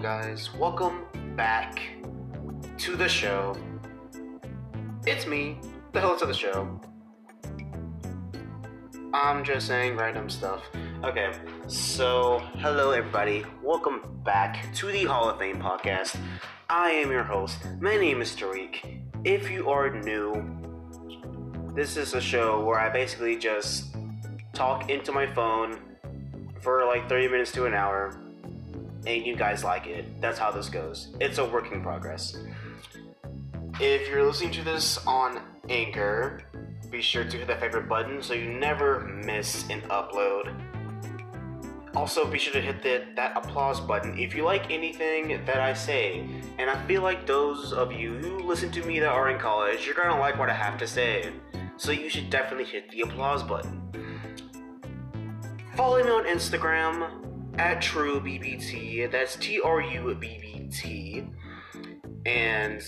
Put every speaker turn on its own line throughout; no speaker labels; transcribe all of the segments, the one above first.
guys. Welcome back to the show. It's me, the host of the show. I'm just saying random stuff. Okay, so hello everybody. Welcome back to the Hall of Fame podcast. I am your host. My name is Tariq. If you are new, this is a show where I basically just talk into my phone for like 30 minutes to an hour and you guys like it. That's how this goes. It's a work in progress. If you're listening to this on Anchor, be sure to hit that favorite button so you never miss an upload. Also, be sure to hit the, that applause button if you like anything that I say. And I feel like those of you who listen to me that are in college, you're gonna like what I have to say. So you should definitely hit the applause button. Follow me on Instagram at True BBT. That's T R U B B T. And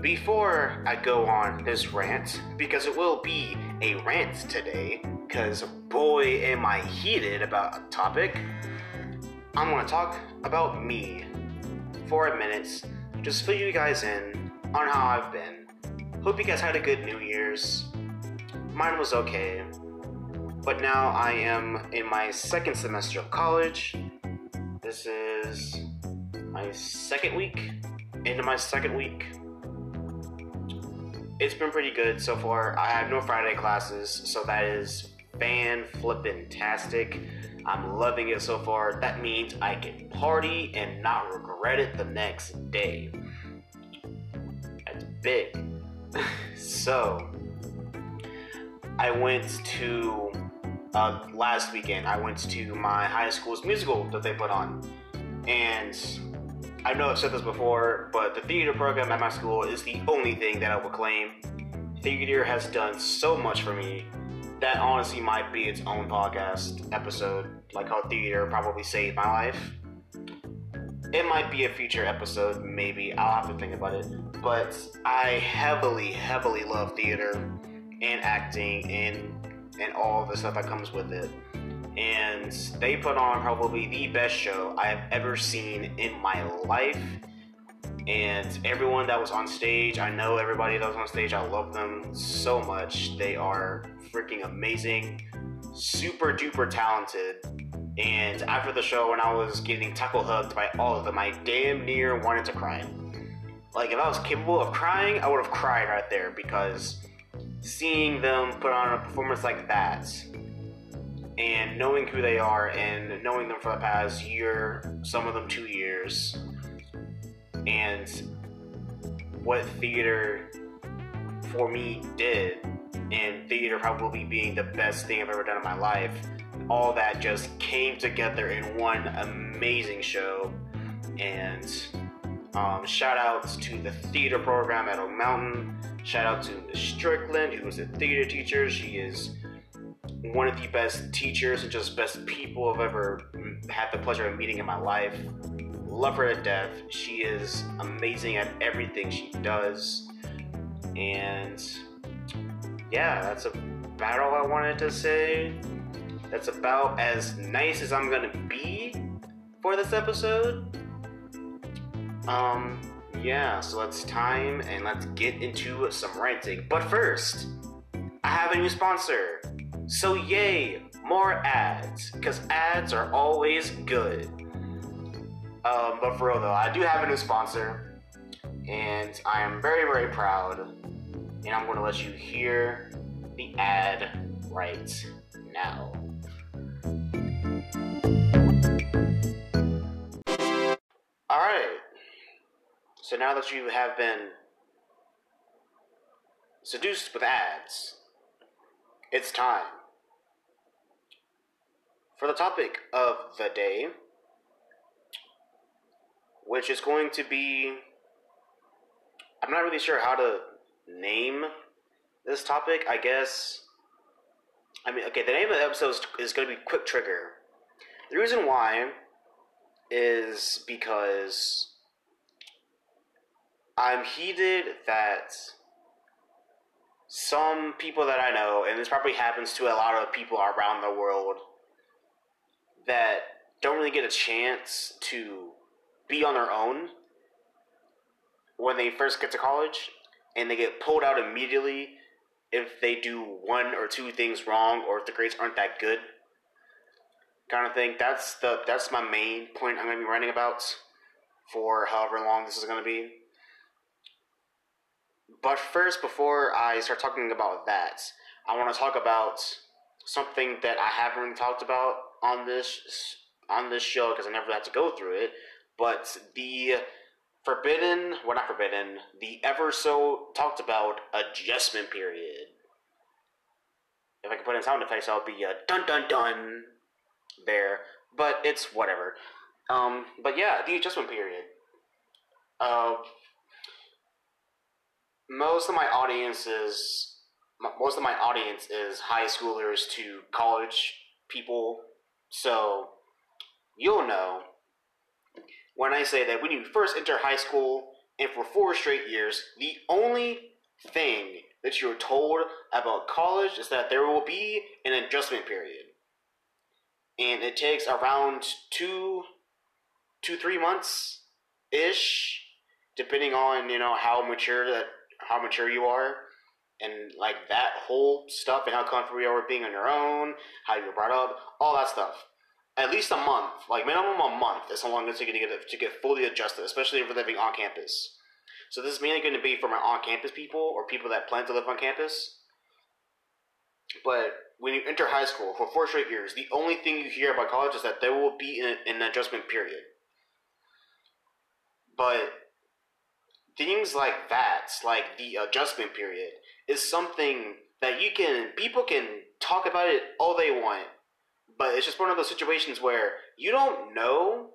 before I go on this rant, because it will be a rant today, because boy am I heated about a topic, I'm gonna talk about me for a minute, just fill you guys in on how I've been. Hope you guys had a good New Year's. Mine was okay. But now I am in my second semester of college. This is my second week, into my second week. It's been pretty good so far. I have no Friday classes, so that is fan flippin' tastic. I'm loving it so far. That means I can party and not regret it the next day. That's big. so, I went to uh, last weekend. I went to my high school's musical that they put on, and I know I've said this before, but the theater program at my school is the only thing that I will claim. Theater has done so much for me that honestly might be its own podcast episode, like how theater probably saved my life. It might be a future episode, maybe. I'll have to think about it. But I heavily, heavily love theater and acting and and all the stuff that comes with it. And they put on probably the best show I have ever seen in my life. And everyone that was on stage, I know everybody that was on stage, I love them so much. They are freaking amazing, super duper talented. And after the show, when I was getting tackle hugged by all of them, I damn near wanted to cry. Like, if I was capable of crying, I would have cried right there because seeing them put on a performance like that and knowing who they are and knowing them for the past year, some of them two years, and what theater for me did, and theater probably being the best thing I've ever done in my life, all that just came together in one amazing show. And um, shout outs to the theater program at Oak Mountain. Shout out to Miss Strickland, who is a theater teacher. She is one of the best teachers and just best people I've ever had the pleasure of meeting in my life. Love her to death. She is amazing at everything she does. And yeah, that's about all I wanted to say. That's about as nice as I'm gonna be for this episode. Um, yeah, so let's time and let's get into some ranting. But first, I have a new sponsor. So, yay, more ads, because ads are always good. Um, but for real though, I do have a new sponsor, and I am very, very proud. And I'm going to let you hear the ad right now. So now that you have been seduced with ads, it's time for the topic of the day, which is going to be. I'm not really sure how to name this topic. I guess. I mean, okay, the name of the episode is, is going to be Quick Trigger. The reason why is because I'm heated that some people that I know, and this probably happens to a lot of people around the world, that don't really get a chance to be on their own when they first get to college and they get pulled out immediately if they do one or two things wrong or if the grades aren't that good kind of thing. That's the that's my main point i'm going to be writing about for however long this is going to be but first before i start talking about that i want to talk about something that i haven't really talked about on this on this show because i never had to go through it but the forbidden, well, not forbidden, the ever so talked about adjustment period. If I can put in sound effects, I'll be a dun dun dun there, but it's whatever. Um, but yeah, the adjustment period. Uh, most of my audience is most of my audience is high schoolers to college people, so you'll know when I say that when you first enter high school and for four straight years, the only thing that you're told about college is that there will be an adjustment period. And it takes around two, two, three months ish, depending on, you know, how mature that how mature you are. And like that whole stuff and how comfortable you are with being on your own, how you were brought up, all that stuff at least a month, like minimum a month, is how long it's going to get to get fully adjusted, especially if we're living on campus. So this is mainly going to be for my on-campus people or people that plan to live on campus. But when you enter high school for four straight years, the only thing you hear about college is that there will be an adjustment period. But things like that, like the adjustment period, is something that you can people can talk about it all they want but it's just one of those situations where you don't know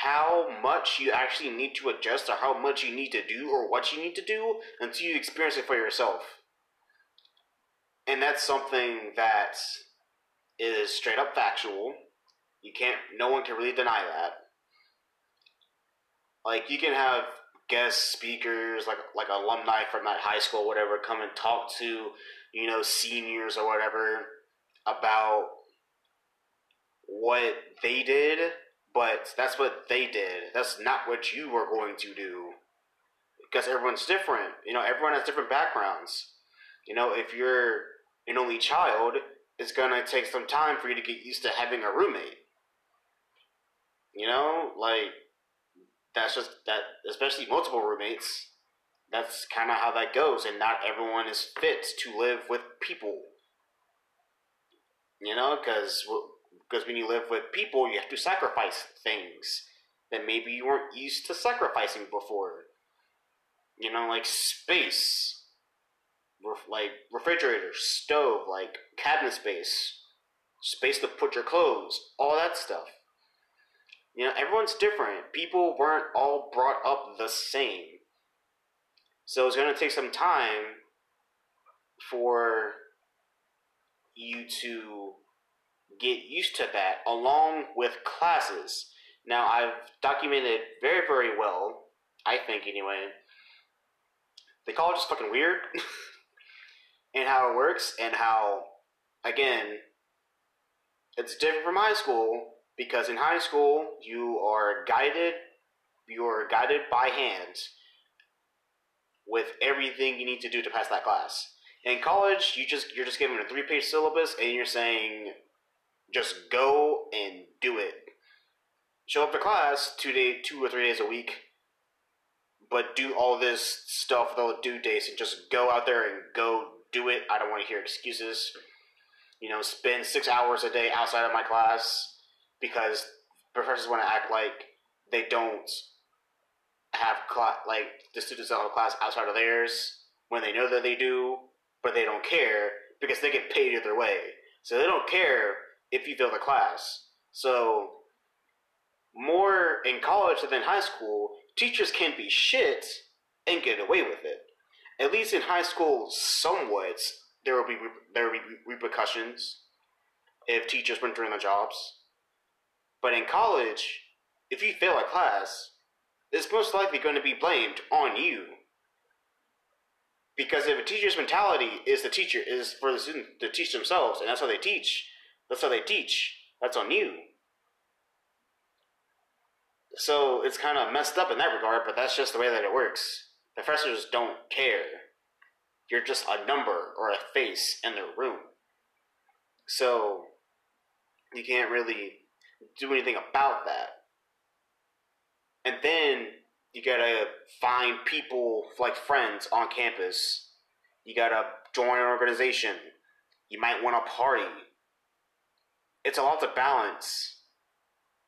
how much you actually need to adjust or how much you need to do or what you need to do until you experience it for yourself. And that's something that is straight up factual. You can't, no one can really deny that. Like, you can have guest speakers, like, like alumni from that high school, whatever, come and talk to, you know, seniors or whatever about what they did, but that's what they did. That's not what you are going to do. Because everyone's different. You know, everyone has different backgrounds. You know, if you're an only child, it's gonna take some time for you to get used to having a roommate. You know, like that's just that especially multiple roommates that's kind of how that goes and not everyone is fit to live with people you know because because when you live with people, you have to sacrifice things that maybe you weren't used to sacrificing before. You know, like space, like refrigerator, stove, like cabinet space, space to put your clothes, all that stuff. You know, everyone's different. People weren't all brought up the same. So it's going to take some time for you to get used to that along with classes. Now, I've documented very, very well, I think anyway, the college is fucking weird and how it works and how, again, it's different from high school because in high school you are guided, you are guided by hands with everything you need to do to pass that class. In college, you just you're just given a three page syllabus and you're saying just go and do it. Show up to class two day, two or three days a week, but do all this stuff with all the due dates and just go out there and go do it. I don't want to hear excuses. You know, spend six hours a day outside of my class because professors want to act like they don't have class, like the students don't have class outside of theirs when they know that they do, but they don't care because they get paid either way. So they don't care if you fail the class. So, more in college than high school, teachers can be shit and get away with it. At least in high school, somewhat there will be there will be repercussions if teachers weren't doing their jobs. But in college, if you fail a class, it's most likely going to be blamed on you. Because if a teacher's mentality is the teacher is for the student to teach themselves, and that's how they teach, that's how they teach. That's on you. So it's kind of messed up in that regard, but that's just the way that it works. Professors don't care. You're just a number or a face in their room. So you can't really do anything about that. And then you gotta find people like friends on campus. You gotta join an organization. You might want to party. It's a lot to balance.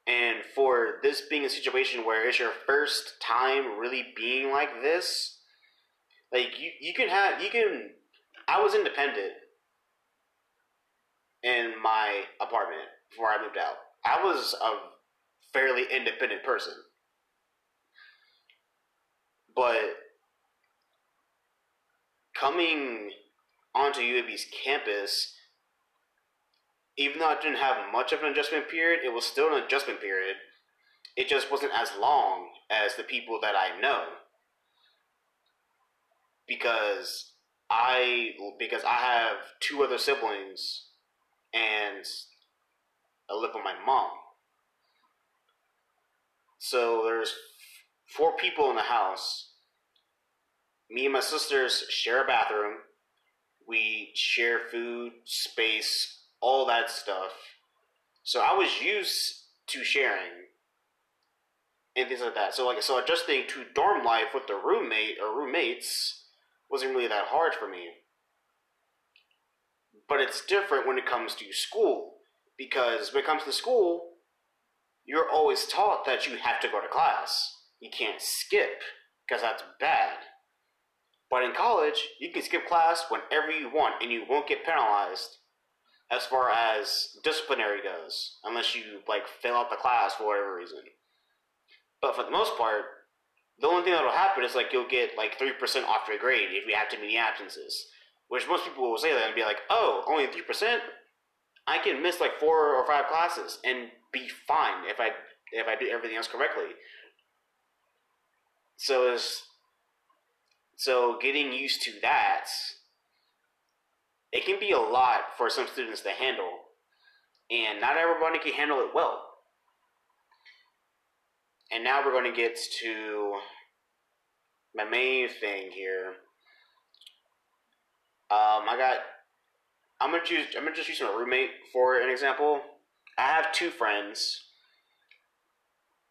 And for this being a situation where it's your first time really being like this, like you, you can have you can I was independent in my apartment before I moved out. I was a fairly independent person. But coming onto UAB's campus, even though I didn't have much of an adjustment period, it was still an adjustment period. It just wasn't as long as the people that I know. Because I because I have two other siblings and I live with my mom. So there's four people in the house. Me and my sisters share a bathroom. We share food, space, all that stuff. So I was used to sharing and things like that. So like so adjusting to dorm life with the roommate or roommates wasn't really that hard for me. But it's different when it comes to school because when it comes to school, you're always taught that you have to go to class. You can't skip because that's bad. But in college, you can skip class whenever you want and you won't get penalized as far as disciplinary goes, unless you like fail out the class for whatever reason. But for the most part, the only thing that'll happen is like you'll get like three percent off your grade if you have too many absences. Which most people will say that and be like, "Oh, only three percent? I can miss like four or five classes and be fine if I if I do everything else correctly." So it's so getting used to that, it can be a lot for some students to handle, and not everybody can handle it well. And now we're going to get to my main thing here. Um, I got. I'm gonna choose. I'm gonna just use my roommate for an example. I have two friends.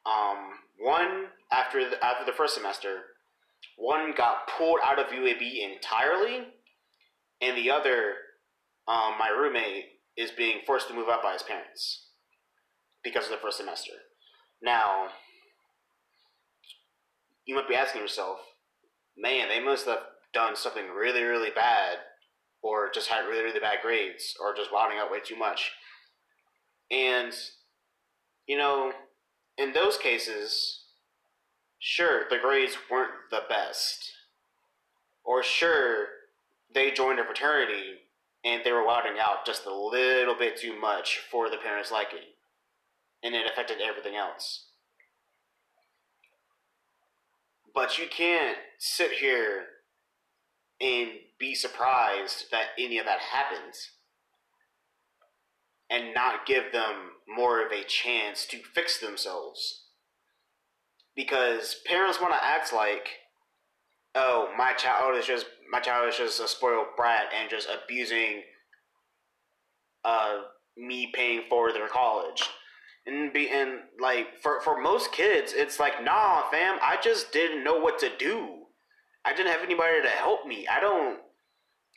Um, one after the, after the first semester, one got pulled out of UAB entirely, and the other, um, my roommate, is being forced to move out by his parents because of the first semester. Now, you might be asking yourself, man, they must have done something really, really bad, or just had really, really bad grades, or just wilding out way too much. And, you know, in those cases, sure, the grades weren't the best. Or sure, they joined a fraternity and they were wilding out just a little bit too much for the parents' liking. And it affected everything else. But you can't sit here and be surprised that any of that happens and not give them more of a chance to fix themselves. Because parents want to act like, oh, my child is just my child is just a spoiled brat and just abusing uh, me paying for their college. And be and like for for most kids, it's like, nah, fam, I just didn't know what to do. I didn't have anybody to help me. I don't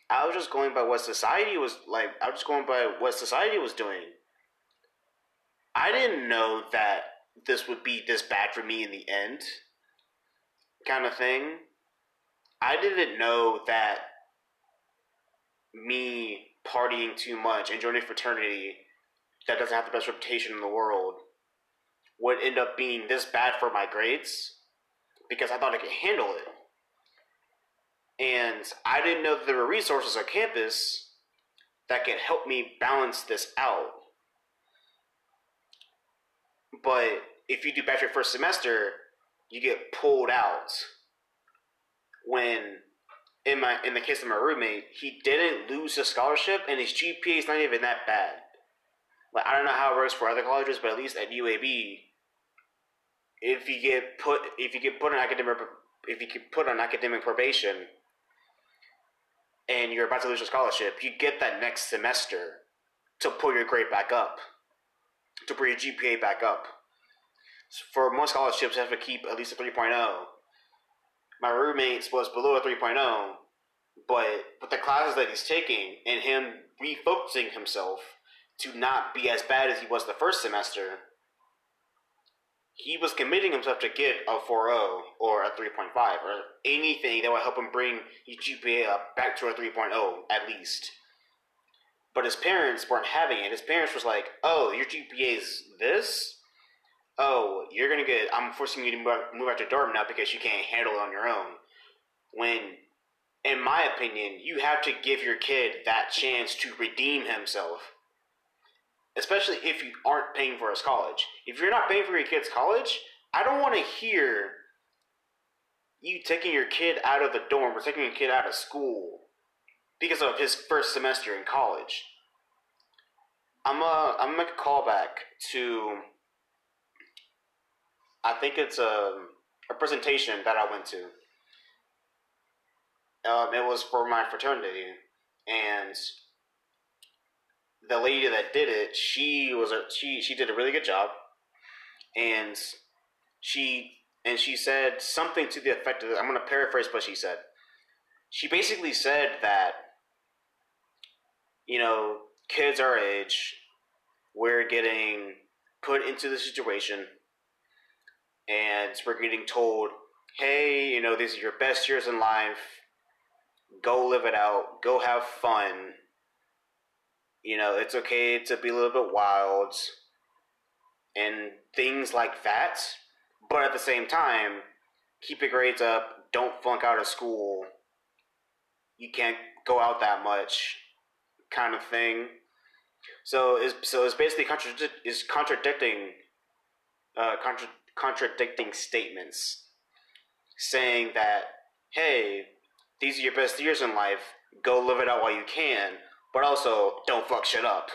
I was just going by what society was like. I was just going by what society was doing. I didn't know that this would be this bad for me in the end, kind of thing. I didn't know that me partying too much and joining a fraternity that doesn't have the best reputation in the world would end up being this bad for my grades because I thought I could handle it. And I didn't know that there were resources on campus that could help me balance this out. But if you do your first semester, you get pulled out. When in my in the case of my roommate, he didn't lose his scholarship and his GPA is not even that bad. Like I don't know how it works for other colleges, but at least at UAB, if you get put if you get put on academic if you get put on academic probation and you're about to lose your scholarship, you get that next semester to pull your grade back up, to pull your GPA back up. So for most scholarships, you have to keep at least a 3.0. My roommate's was below a 3.0, but with the classes that he's taking and him refocusing himself to not be as bad as he was the first semester, he was committing himself to get a 4.0 or a 3.5 or anything that would help him bring his GPA up back to a 3.0 at least. But his parents weren't having it. His parents was like, "Oh, your GPA is this. Oh, you're gonna get. I'm forcing you to move out your dorm now because you can't handle it on your own." When, in my opinion, you have to give your kid that chance to redeem himself especially if you aren't paying for his college. If you're not paying for your kid's college, I don't want to hear you taking your kid out of the dorm or taking your kid out of school because of his first semester in college. I'm uh I'm gonna make a callback to I think it's a a presentation that I went to. Um, it was for my fraternity, and the lady that did it, she was a she she did a really good job, and she and she said something to the effect of I'm going to paraphrase what she said. She basically said that you know kids our age we're getting put into the situation and we're getting told hey you know these are your best years in life. Go live it out. Go have fun you know, it's okay to be a little bit wild and things like that. But at the same time, keep your grades up. Don't flunk out of school. You can't go out that much, kind of thing. So is so it's basically contradic- is contradicting, uh, contra- contradicting statements, saying that hey, these are your best years in life. Go live it out while you can but also don't fuck shit up.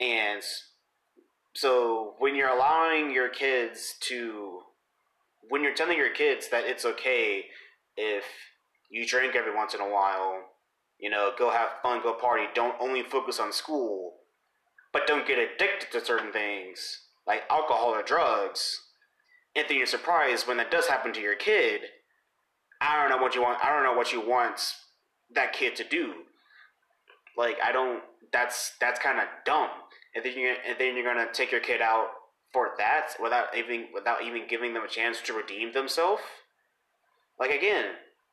And so when you're allowing your kids to, when you're telling your kids that it's okay if you drink every once in a while, you know, go have fun, go party, don't only focus on school, but don't get addicted to certain things like alcohol or drugs. And then you're surprised when that does happen to your kid. I don't know what you want. I don't know what you want that kid to do. Like I don't. That's that's kind of dumb. And then you and then you're gonna take your kid out for that without even without even giving them a chance to redeem themselves. Like again,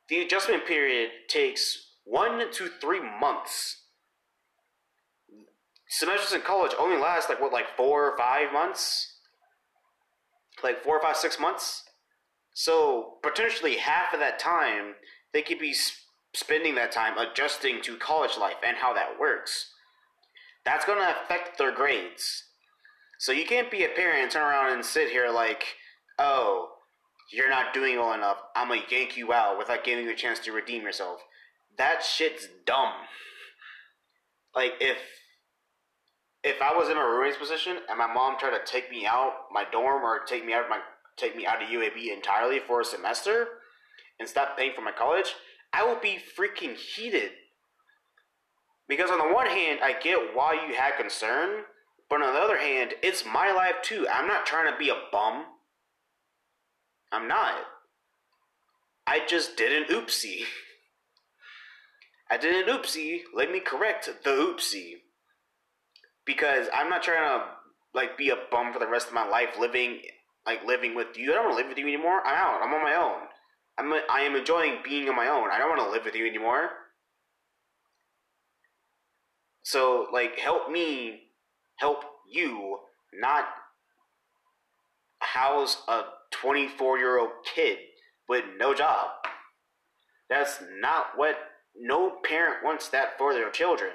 the adjustment period takes one to three months. Semesters in college only last like what, like four or five months? Like four or five, six months? So potentially half of that time they could be spending that time adjusting to college life and how that works. That's going to affect their grades. So you can't be a parent and turn around and sit here like, oh, you're not doing well enough. I'm going to yank you out without giving you a chance to redeem yourself. That shit's dumb. Like, if if I was in my roommate's position and my mom tried to take me out my dorm or take me out my take me out of UAB entirely for a semester and stop paying for my college, I will be freaking heated. Because on the one hand, I get why you had concern, but on the other hand, it's my life too. I'm not trying to be a bum. I'm not. I just did an oopsie. I did an oopsie. Let me correct the oopsie. Because I'm not trying to like be a bum for the rest of my life living like living with you. I don't want to live with you anymore. I'm out. I'm on my own. I'm am enjoying being on my own. I don't want to live with you anymore. So like help me help you not house a 24 year old kid with no job. That's not what no parent wants that for their children.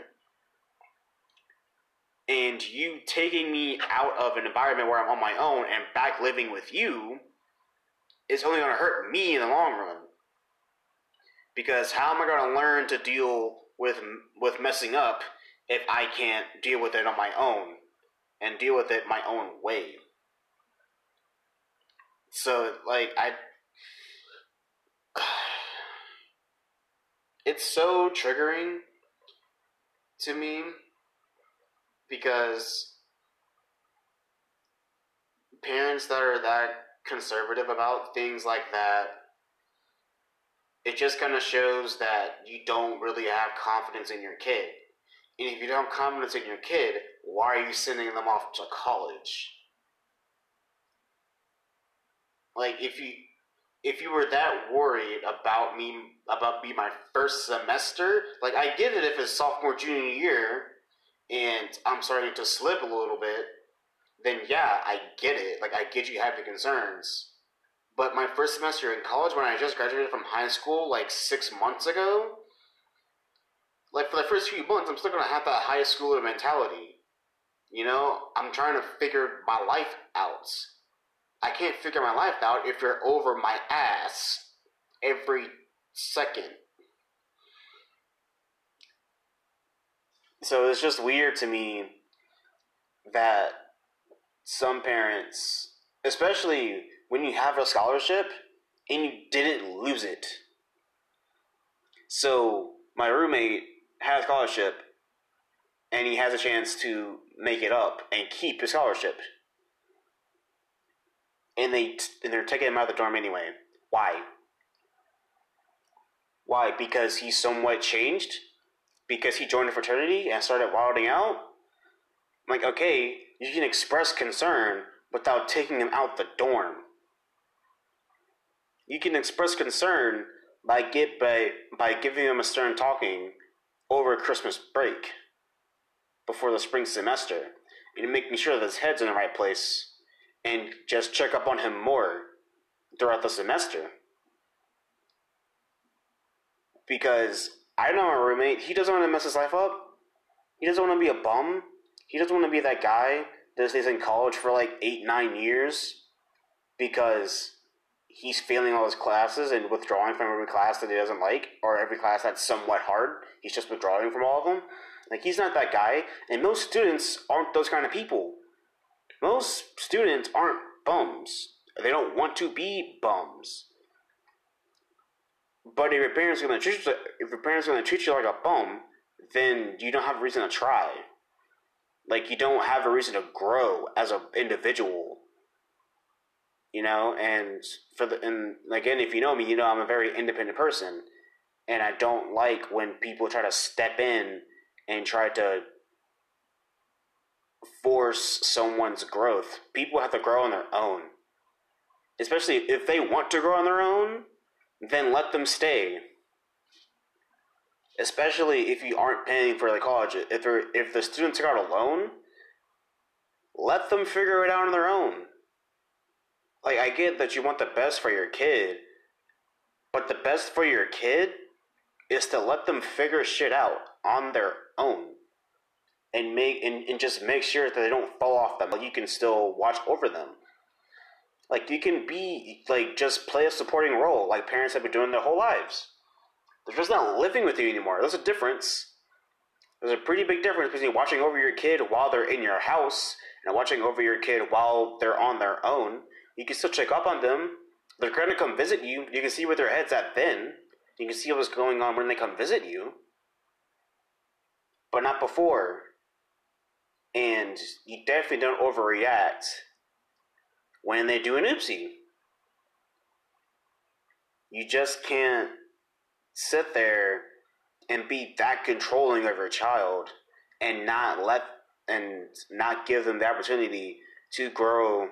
And you taking me out of an environment where I'm on my own and back living with you it's only going to hurt me in the long run. Because how am I going to learn to deal with with messing up if I can't deal with it on my own and deal with it my own way? So like I it's so triggering to me because parents that are that conservative about things like that it just kind of shows that you don't really have confidence in your kid. And if you don't have confidence in your kid why are you sending them off to college? Like if you if you were that worried about me about me my first semester like i get it if it's sophomore junior year and i'm starting to slip a little bit then yeah, I get it. Like I get you have the concerns. But my first semester in college, when I just graduated from high school, like six months ago, like for the first few months, I'm still gonna have that high schooler mentality. You know, I'm trying to figure my life out. I can't figure my life out if you're over my ass every second. So it's just weird to me that some parents, especially when you have a scholarship and you didn't lose it. So my roommate has a scholarship and he has a chance to make it up and keep his scholarship. And they and they're taking him out of the dorm anyway. Why? Why? Because he's somewhat changed? Because he joined a fraternity and started wilding out? I'm like, okay, you can express concern without taking him out the dorm. You can express concern by get by by giving him a stern talking over Christmas break before the spring semester and making sure that his head's in the right place and just check up on him more throughout the semester. Because I know my roommate, he doesn't want to mess his life up. He doesn't want to be a bum. He doesn't want to be that guy that stays in college for like eight, nine years because he's failing all his classes and withdrawing from every class that he doesn't like, or every class that's somewhat hard. He's just withdrawing from all of them. Like he's not that guy, and most students aren't those kind of people. Most students aren't bums. They don't want to be bums. But if your parents are gonna treat you, if your parents are gonna treat you like a bum, then you don't have a reason to try. Like you don't have a reason to grow as an individual. You know, and for the and again, if you know me, you know I'm a very independent person, and I don't like when people try to step in and try to force someone's growth. People have to grow on their own. Especially if they want to grow on their own, then let them stay especially if you aren't paying for the college. If if the students got a loan, let them figure it out on their own. Like I get that you want the best for your kid, but the best for your kid is to let them figure shit out on their own. And make and, and just make sure that they don't fall off them. Like you can still watch over them. Like you can be like just play a supporting role like parents have been doing their whole lives they're just not living with you anymore. There's a difference. There's a pretty big difference between watching over your kid while they're in your house and watching over your kid while they're on their own. You can still check up on them. They're going to come visit you. You can see where their head's at then. You can see what's going on when they come visit you. But not before. And you definitely don't overreact when they do an oopsie. You just can't sit there and be that controlling of your child and not let and not give them the opportunity to grow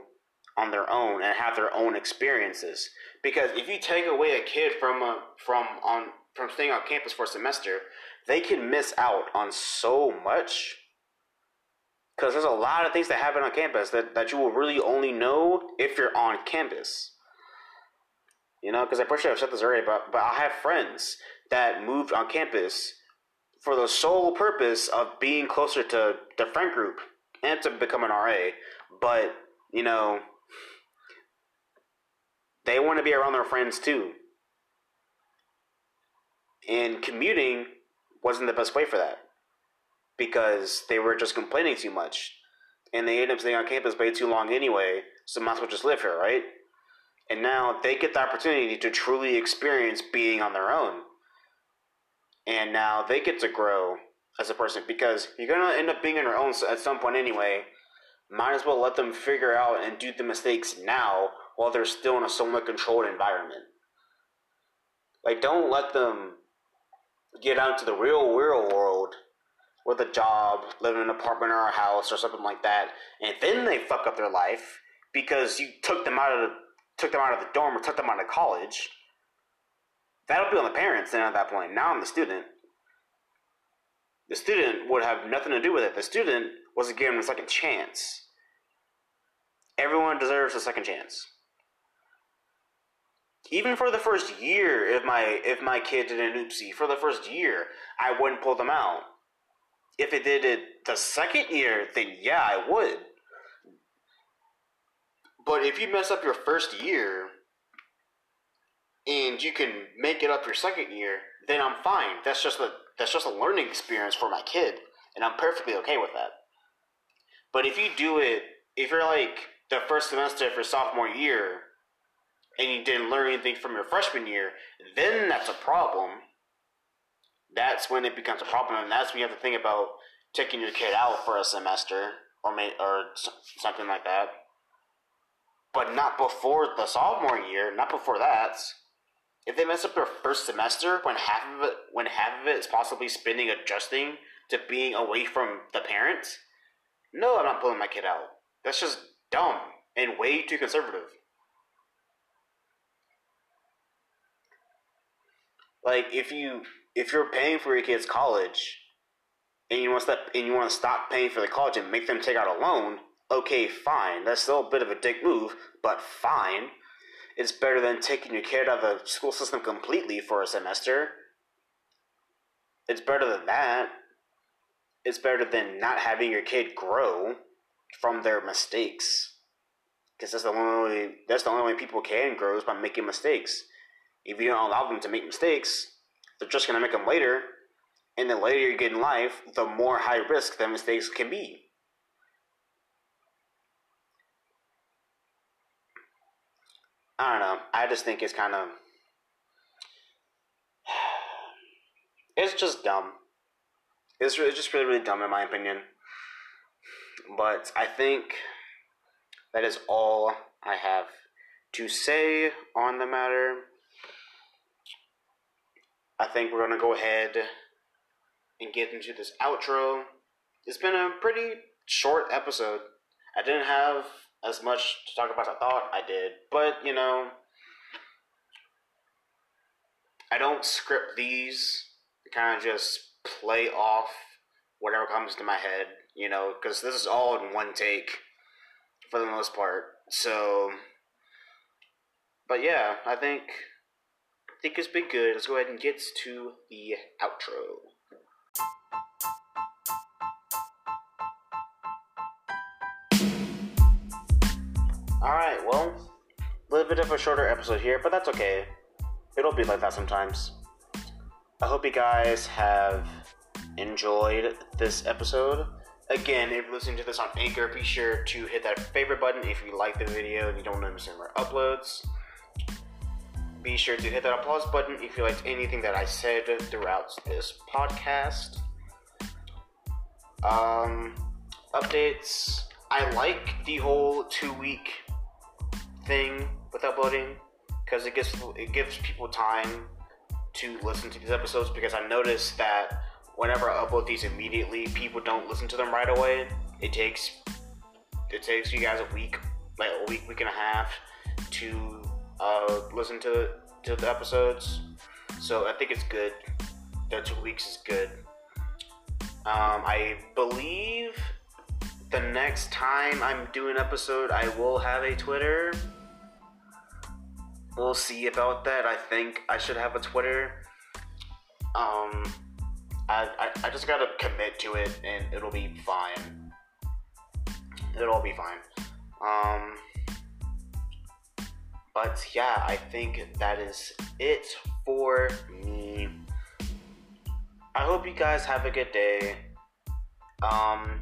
on their own and have their own experiences. Because if you take away a kid from a, from on from staying on campus for a semester they can miss out on so much. Because there's a lot of things that happen on campus that, that you will really only know if you're on campus you know, because pretty sure I've said this already, but but I have friends that moved on campus for the sole purpose of being closer to the friend group and to become an RA. But you know, they want to be around their friends too. And commuting wasn't the best way for that because they were just complaining too much. And they ended up staying on campus way too long anyway, so might as well just live here, right? And now they get the opportunity to truly experience being on their own. And now they get to grow as a person because you're going to end up being on your own at some point anyway. Might as well let them figure out and do the mistakes now while they're still in a somewhat controlled environment. Like, don't let them get out into the real, real world with a job, live in an apartment or a house or something like that, and then they fuck up their life because you took them out of the took them out of the dorm or took them out of college. That'll be on the parents then at that point. Now on the student. The student would have nothing to do with it. The student wasn't given a second chance. Everyone deserves a second chance. Even for the first year, if my if my kid did an oopsie, for the first year, I wouldn't pull them out. If it did it the second year, then yeah, I would. But if you mess up your first year and you can make it up your second year, then I'm fine. That's just a that's just a learning experience for my kid, and I'm perfectly okay with that. But if you do it, if you're like the first semester for sophomore year, and you didn't learn anything from your freshman year, then that's a problem. That's when it becomes a problem, and that's when you have to think about taking your kid out for a semester or may, or something like that. But not before the sophomore year, not before that. If they mess up their first semester, when half of it, when half of it is possibly spending adjusting to being away from the parents, no, I'm not pulling my kid out. That's just dumb and way too conservative. Like if you if you're paying for your kid's college and you want to stop, and you want to stop paying for the college and make them take out a loan, okay, fine. That's still a bit of a dick move, but fine. It's better than taking your kid out of the school system completely for a semester. It's better than that. It's better than not having your kid grow from their mistakes. Because that's the only way, that's the only way people can grow is by making mistakes. If you don't allow them to make mistakes, they're just gonna make them later. And the later you get in life, the more high risk the mistakes can be. I don't know. I just think it's kind of. It's just dumb. It's, it's just really, really dumb, in my opinion. But I think that is all I have to say on the matter. I think we're to go ahead and get into this outro. It's been a pretty short episode. I didn't have as much to talk about as I thought I did, but you know, I don't script these. I kind of just play off whatever comes to my head, you know, because this is all in one take for the most part. So, but yeah, I think I think it's been good. Let's go ahead and get to the outro. Alright, well, a little bit of a shorter episode here, but that's okay. It'll be like that sometimes. I hope you guys have enjoyed this episode. Again, if you're listening to this on Anchor, be sure to hit that favorite button if you like the video and you don't want to miss any more uploads. Be sure to hit that applause button if you liked anything that I said throughout this podcast. Um, updates. I like the whole two week thing with uploading because it gives it gives people time to listen to these episodes because I noticed that whenever I upload these immediately, people don't listen to them right away. It takes it takes you guys a week, like a week, week and a half, to uh, listen to to the episodes. So I think it's good. That two weeks is good. Um, I believe the next time I'm doing episode, I will have a Twitter. We'll see about that. I think I should have a Twitter. Um, I, I, I just gotta commit to it and it'll be fine. It'll be fine. Um, but yeah, I think that is it for me. I hope you guys have a good day. Um,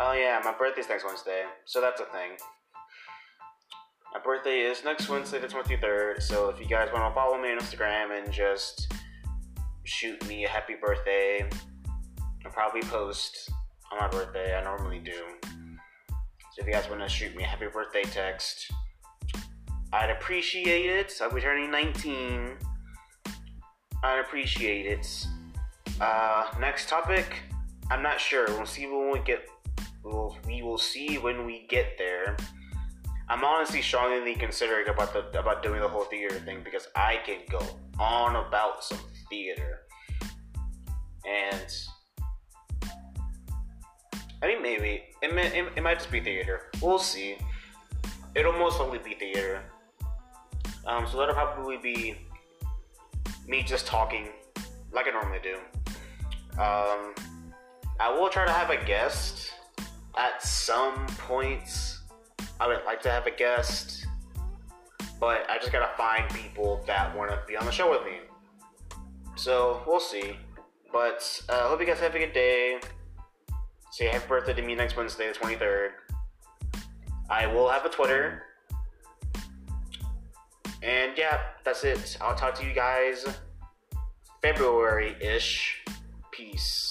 oh yeah, my birthday's next Wednesday, so that's a thing. My birthday is next Wednesday, the 23rd. So if you guys want to follow me on Instagram and just shoot me a happy birthday, I'll probably post on my birthday. I normally do. So if you guys want to shoot me a happy birthday text, I'd appreciate it. I'll be turning 19. I'd appreciate it. Uh, next topic. I'm not sure. We'll see when we get. We'll, we will see when we get there. I'm honestly strongly considering about the about doing the whole theater thing because I can go on about some theater, and I mean maybe it, may, it, it might just be theater. We'll see. It'll most likely be theater. Um, so that'll probably be me just talking like I normally do. Um, I will try to have a guest at some points. I would like to have a guest, but I just gotta find people that want to be on the show with me. So we'll see. But I uh, hope you guys have a good day. Say happy birthday to me next Wednesday, the 23rd. I will have a Twitter. And yeah, that's it. I'll talk to you guys February ish. Peace.